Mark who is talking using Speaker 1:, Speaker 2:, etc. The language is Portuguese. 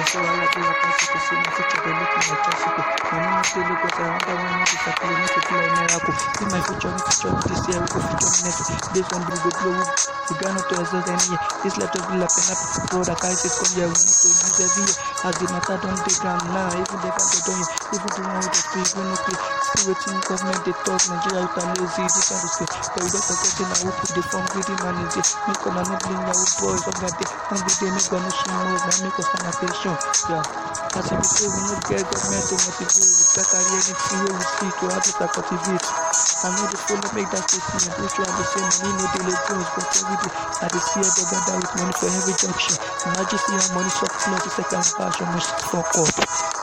Speaker 1: Deseo a la tierra clásico, si me escucho de lo que me clásico. Mami, no estoy loco, se anda bueno, que se aplique, que te la ineraco. Si me escucho, me escucho, que se hago, que ficho, me neto. Desombre, go, blow, gano todas las anillas. Es la torre, la pena, por acá se esconde, bonito, y se wetin government dey talk, Nigeria youth are lazy, this kind of say. But we don't forget na who put the form, greedy man is there. Make una no blame yahoo boys, like that. One good day, make una small, na make us stand attention. Yeah. As e be say we no get government to motivate, we gats carry anything wey we see to have it and cultivate. I no dey follow make that statement, which one dey say money no dey Lagos, but everyday I dey see every gather with money for every junction. Imagine see how money suck flow to second fashion, must fuck up.